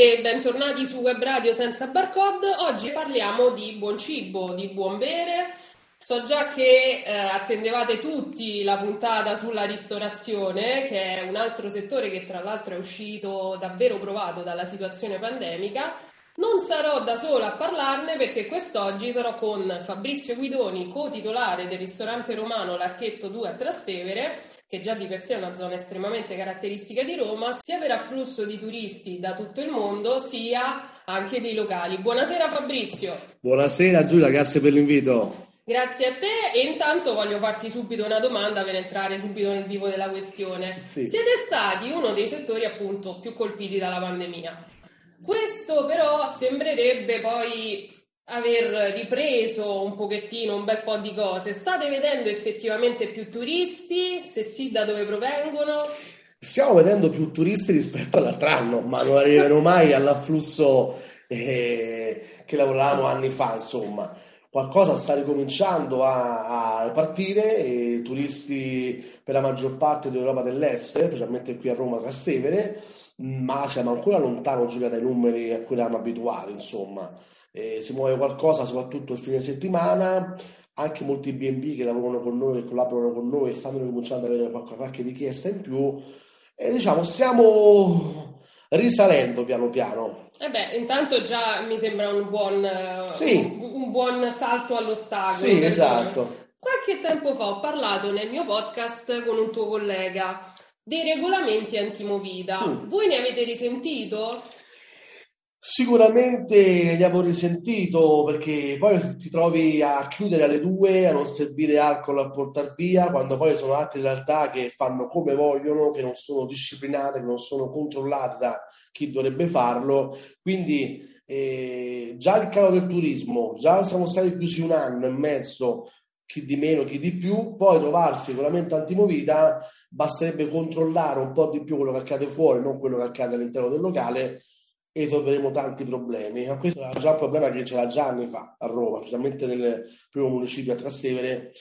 E bentornati su Web Radio senza barcode. Oggi parliamo di buon cibo, di buon bere. So già che eh, attendevate tutti la puntata sulla ristorazione, che è un altro settore che tra l'altro è uscito davvero provato dalla situazione pandemica. Non sarò da sola a parlarne perché quest'oggi sarò con Fabrizio Guidoni, co-titolare del ristorante romano L'Archetto 2 a Trastevere, che già di per sé è una zona estremamente caratteristica di Roma, sia per afflusso di turisti da tutto il mondo, sia anche dei locali. Buonasera Fabrizio. Buonasera Giulia, grazie per l'invito. Grazie a te e intanto voglio farti subito una domanda per entrare subito nel vivo della questione. Sì. Siete stati uno dei settori appunto più colpiti dalla pandemia. Questo però sembrerebbe poi aver ripreso un pochettino un bel po' di cose. State vedendo effettivamente più turisti? Se sì, da dove provengono? Stiamo vedendo più turisti rispetto all'altro anno, ma non arriveremo mai all'afflusso eh, che lavoravamo anni fa, insomma. Qualcosa sta ricominciando a, a partire, e turisti per la maggior parte dell'Europa dell'Est, specialmente qui a Roma, Trastevere, ma siamo ancora lontano, Giulia, dai numeri a cui eravamo abituati, insomma eh, si muove qualcosa soprattutto il fine settimana, anche molti B&B che lavorano con noi, che collaborano con noi e stanno cominciando ad avere qualche, qualche richiesta in più e diciamo stiamo risalendo piano piano. Eh beh, intanto già mi sembra un buon, sì. un, un buon salto all'ostacolo. Sì, esatto. Qualche tempo fa ho parlato nel mio podcast con un tuo collega dei regolamenti antimovida. Mm. Voi ne avete risentito? Sicuramente gli avevo risentito perché poi ti trovi a chiudere alle due, a non servire alcol a portare via, quando poi sono altre realtà che fanno come vogliono, che non sono disciplinate, che non sono controllate da chi dovrebbe farlo. Quindi eh, già il calo del turismo, già siamo stati chiusi un anno e mezzo, chi di meno, chi di più, poi trovarsi regolamento antimovita basterebbe controllare un po' di più quello che accade fuori, non quello che accade all'interno del locale e risolveremo tanti problemi. Ma questo era già un problema che c'era già anni fa a Roma, specialmente nel primo municipio a Trastevere.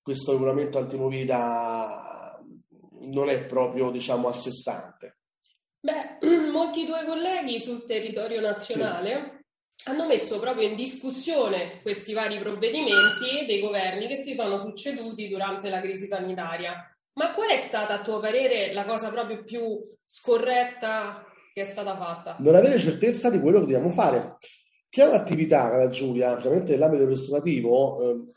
Questo regolamento antimovida non è proprio, diciamo, a sé stante. Beh, molti tuoi colleghi sul territorio nazionale sì. hanno messo proprio in discussione questi vari provvedimenti dei governi che si sono succeduti durante la crisi sanitaria. Ma qual è stata, a tuo parere, la cosa proprio più scorretta che è stata fatta. Non avere certezza di quello che dobbiamo fare. Chi ha un'attività, cara Giulia, ovviamente nell'ambito restaurativo, eh,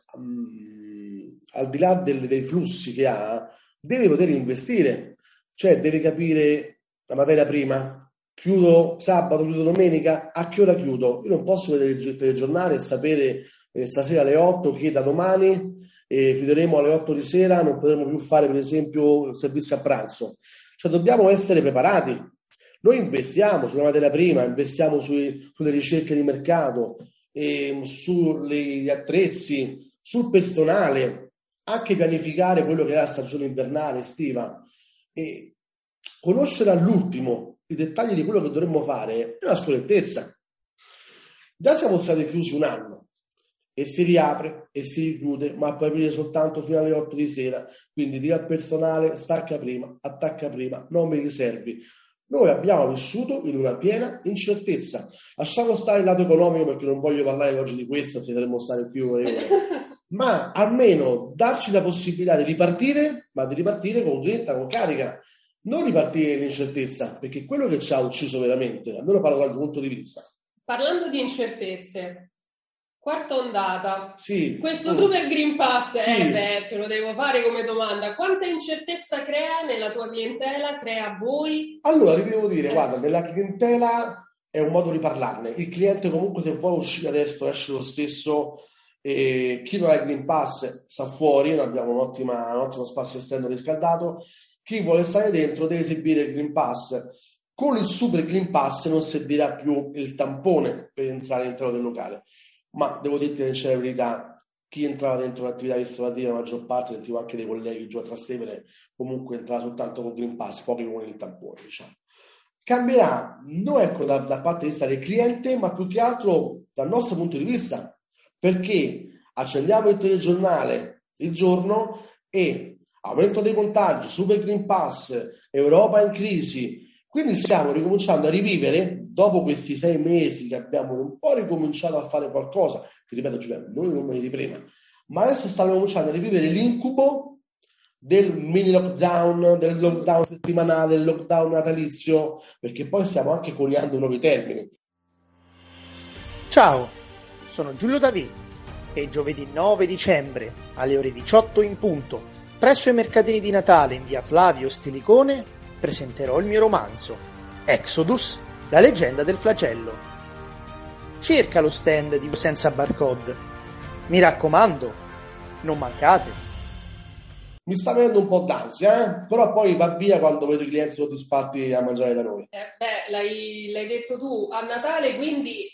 al di là del, dei flussi che ha, deve poter investire, cioè deve capire la materia prima. Chiudo sabato, chiudo domenica, a che ora chiudo? Io non posso vedere il telegiornale e sapere eh, stasera alle 8 che da domani eh, chiuderemo alle 8 di sera, non potremo più fare per esempio servizio a pranzo. Cioè dobbiamo essere preparati noi investiamo sulla materia prima, investiamo sui, sulle ricerche di mercato, eh, sugli attrezzi, sul personale, anche pianificare quello che è la stagione invernale, estiva. E conoscere all'ultimo i dettagli di quello che dovremmo fare è una scorrettezza. Già siamo stati chiusi un anno e si riapre e si richiude, ma puoi aprire soltanto fino alle 8 di sera. Quindi dire al personale stacca prima, attacca prima, non mi riservi. Noi abbiamo vissuto in una piena incertezza. Lasciamo stare il lato economico perché non voglio parlare oggi di questo perché dovremmo stare più ore. ma almeno darci la possibilità di ripartire, ma di ripartire con grinta, con carica. Non ripartire in incertezza, perché è quello che ci ha ucciso veramente, almeno parlo dal punto di vista. Parlando di incertezze, Quarta ondata. Sì. Questo oh. super Green Pass, sì. eh beh, te lo devo fare come domanda. Quanta incertezza crea nella tua clientela, crea voi? Allora, ti devo dire, eh. guarda, nella clientela è un modo di parlarne. Il cliente comunque se vuole uscire adesso esce lo stesso E chi non ha il Green Pass sta fuori, abbiamo un ottimo spazio esterno riscaldato. Chi vuole stare dentro deve esibire il Green Pass. Con il Super Green Pass non servirà più il tampone per entrare all'interno del locale. Ma devo dirti che c'è la verità, chi entrava dentro l'attività ristorativa, la maggior parte, sentivo anche dei colleghi giù a Trastevere, comunque entrava soltanto con Green Pass, pochi con il tampone, diciamo. Cambierà non ecco da, da parte di vista del cliente, ma più che altro dal nostro punto di vista, perché accendiamo il telegiornale il giorno e aumento dei contagi, super green pass, Europa in crisi, quindi stiamo ricominciando a rivivere, dopo questi sei mesi che abbiamo un po' ricominciato a fare qualcosa, ti ripeto Giuliano, noi non me di prima, ma adesso stiamo cominciando a rivivere l'incubo del mini lockdown, del lockdown settimanale, del lockdown natalizio, perché poi stiamo anche coniando nuovi termini. Ciao! Sono Giulio Davi e giovedì 9 dicembre alle ore 18 in punto, presso i mercatini di Natale in via Flavio Stilicone, presenterò il mio romanzo, Exodus, la leggenda del flagello. Cerca lo stand di Senza Barcode. Mi raccomando, non mancate. Mi sta venendo un po' d'ansia, eh? però poi va via quando vedo i clienti soddisfatti a mangiare da noi. Eh, beh, l'hai, l'hai detto tu, a Natale quindi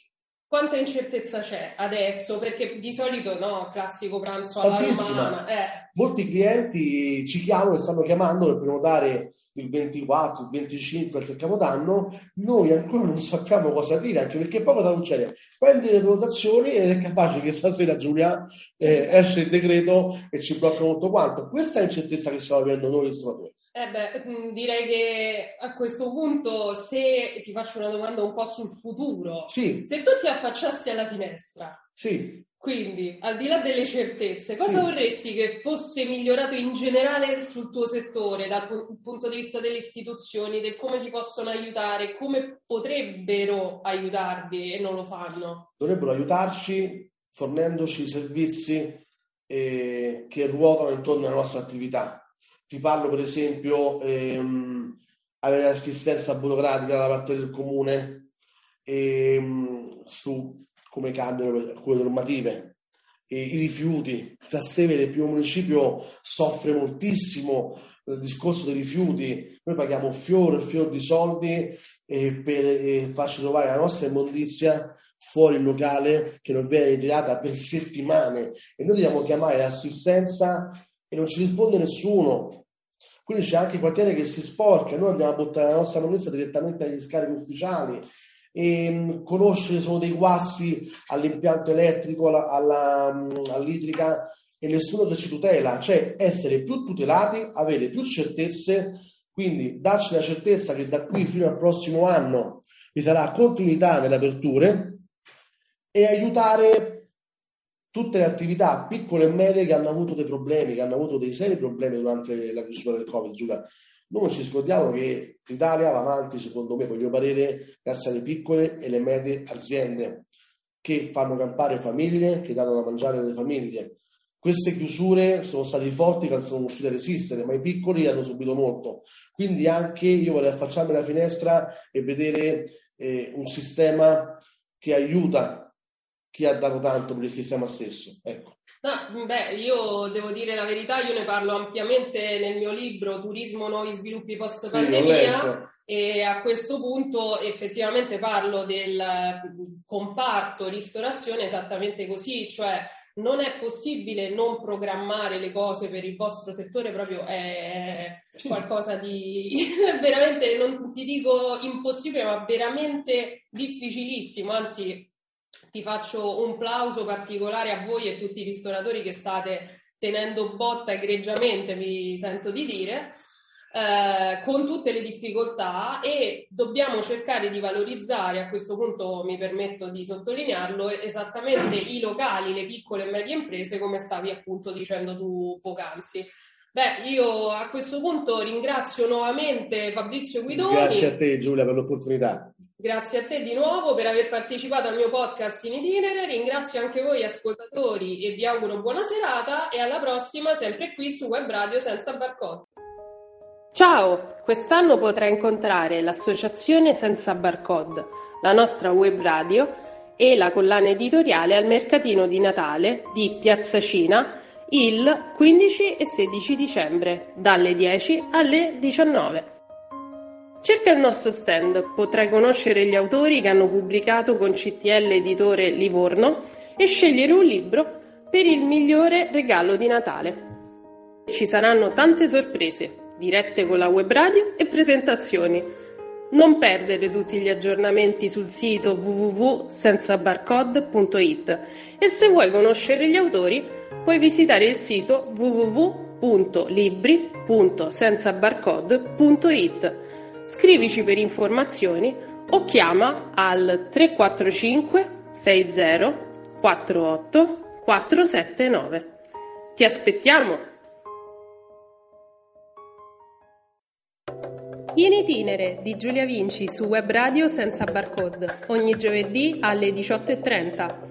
quanta incertezza c'è adesso? Perché di solito no, classico pranzo alla Tantissima. romana. Eh. Molti clienti ci chiamano e stanno chiamando per prenotare il 24, il 25 per il Capodanno, noi ancora non sappiamo cosa dire, anche perché poi cosa succede? Prendi le prenotazioni ed è capace che stasera Giulia eh, esce il decreto e ci blocca tutto quanto. Questa è l'incertezza che stiamo avendo noi ristoratori. Eh beh, mm, direi che a questo punto, se ti faccio una domanda un po' sul futuro, sì. se tu ti affacciassi alla finestra, sì. Quindi al di là delle certezze, cosa sì. vorresti che fosse migliorato in generale sul tuo settore, dal punto di vista delle istituzioni, del come ti possono aiutare, come potrebbero aiutarvi e non lo fanno? Dovrebbero aiutarci fornendoci servizi eh, che ruotano intorno alla nostra attività ti parlo per esempio ehm, avere assistenza burocratica da parte del comune ehm, su come cambiano alcune normative, i rifiuti. Trastevere, il primo municipio, soffre moltissimo del discorso dei rifiuti. Noi paghiamo fior e fior di soldi eh, per eh, farci trovare la nostra immondizia fuori il locale che non viene ritirata per settimane e noi dobbiamo chiamare l'assistenza e non ci risponde nessuno. Quindi c'è anche il quartiere che si sporca, noi andiamo a buttare la nostra moneta direttamente agli scarichi ufficiali e mm, conoscere solo dei guassi all'impianto elettrico, alla, alla, mm, all'idrica e nessuno che ci tutela, cioè essere più tutelati, avere più certezze, quindi darci la certezza che da qui fino al prossimo anno vi sarà continuità nelle aperture e aiutare tutte le attività piccole e medie che hanno avuto dei problemi, che hanno avuto dei seri problemi durante la chiusura del Covid. Giulia. Noi ci scordiamo che l'Italia va avanti, secondo me, voglio parere, grazie alle piccole e le medie aziende che fanno campare famiglie, che danno da mangiare alle famiglie. Queste chiusure sono stati forti che sono riusciti a resistere, ma i piccoli hanno subito molto. Quindi anche io vorrei affacciarmi alla finestra e vedere eh, un sistema che aiuta chi ha dato tanto per il sistema stesso. Ecco. No, beh, io devo dire la verità, io ne parlo ampiamente nel mio libro Turismo, nuovi sviluppi post pandemia sì, e a questo punto effettivamente parlo del comparto ristorazione esattamente così, cioè non è possibile non programmare le cose per il vostro settore, proprio è qualcosa di veramente, non ti dico impossibile, ma veramente difficilissimo, anzi ti faccio un plauso particolare a voi e a tutti i ristoratori che state tenendo botta egregiamente, vi sento di dire, eh, con tutte le difficoltà e dobbiamo cercare di valorizzare, a questo punto mi permetto di sottolinearlo, esattamente i locali, le piccole e medie imprese, come stavi appunto dicendo tu poc'anzi. Beh, io a questo punto ringrazio nuovamente Fabrizio Guidoni. Grazie a te Giulia per l'opportunità. Grazie a te di nuovo per aver partecipato al mio podcast in itinere, ringrazio anche voi ascoltatori e vi auguro buona serata e alla prossima sempre qui su Web Radio Senza Barcode. Ciao, quest'anno potrai incontrare l'associazione Senza Barcode, la nostra web radio e la collana editoriale al mercatino di Natale di Piazza Cina il 15 e 16 dicembre, dalle 10 alle 19. Cerca il nostro stand, potrai conoscere gli autori che hanno pubblicato con CTL Editore Livorno e scegliere un libro per il migliore regalo di Natale. Ci saranno tante sorprese, dirette con la web radio e presentazioni. Non perdere tutti gli aggiornamenti sul sito www.senzabarcode.it e se vuoi conoscere gli autori puoi visitare il sito www.libri.senzabarcode.it. Scrivici per informazioni o chiama al 345 60 48 479. Ti aspettiamo! In itinere di Giulia Vinci su Web Radio senza barcode, ogni giovedì alle 18.30.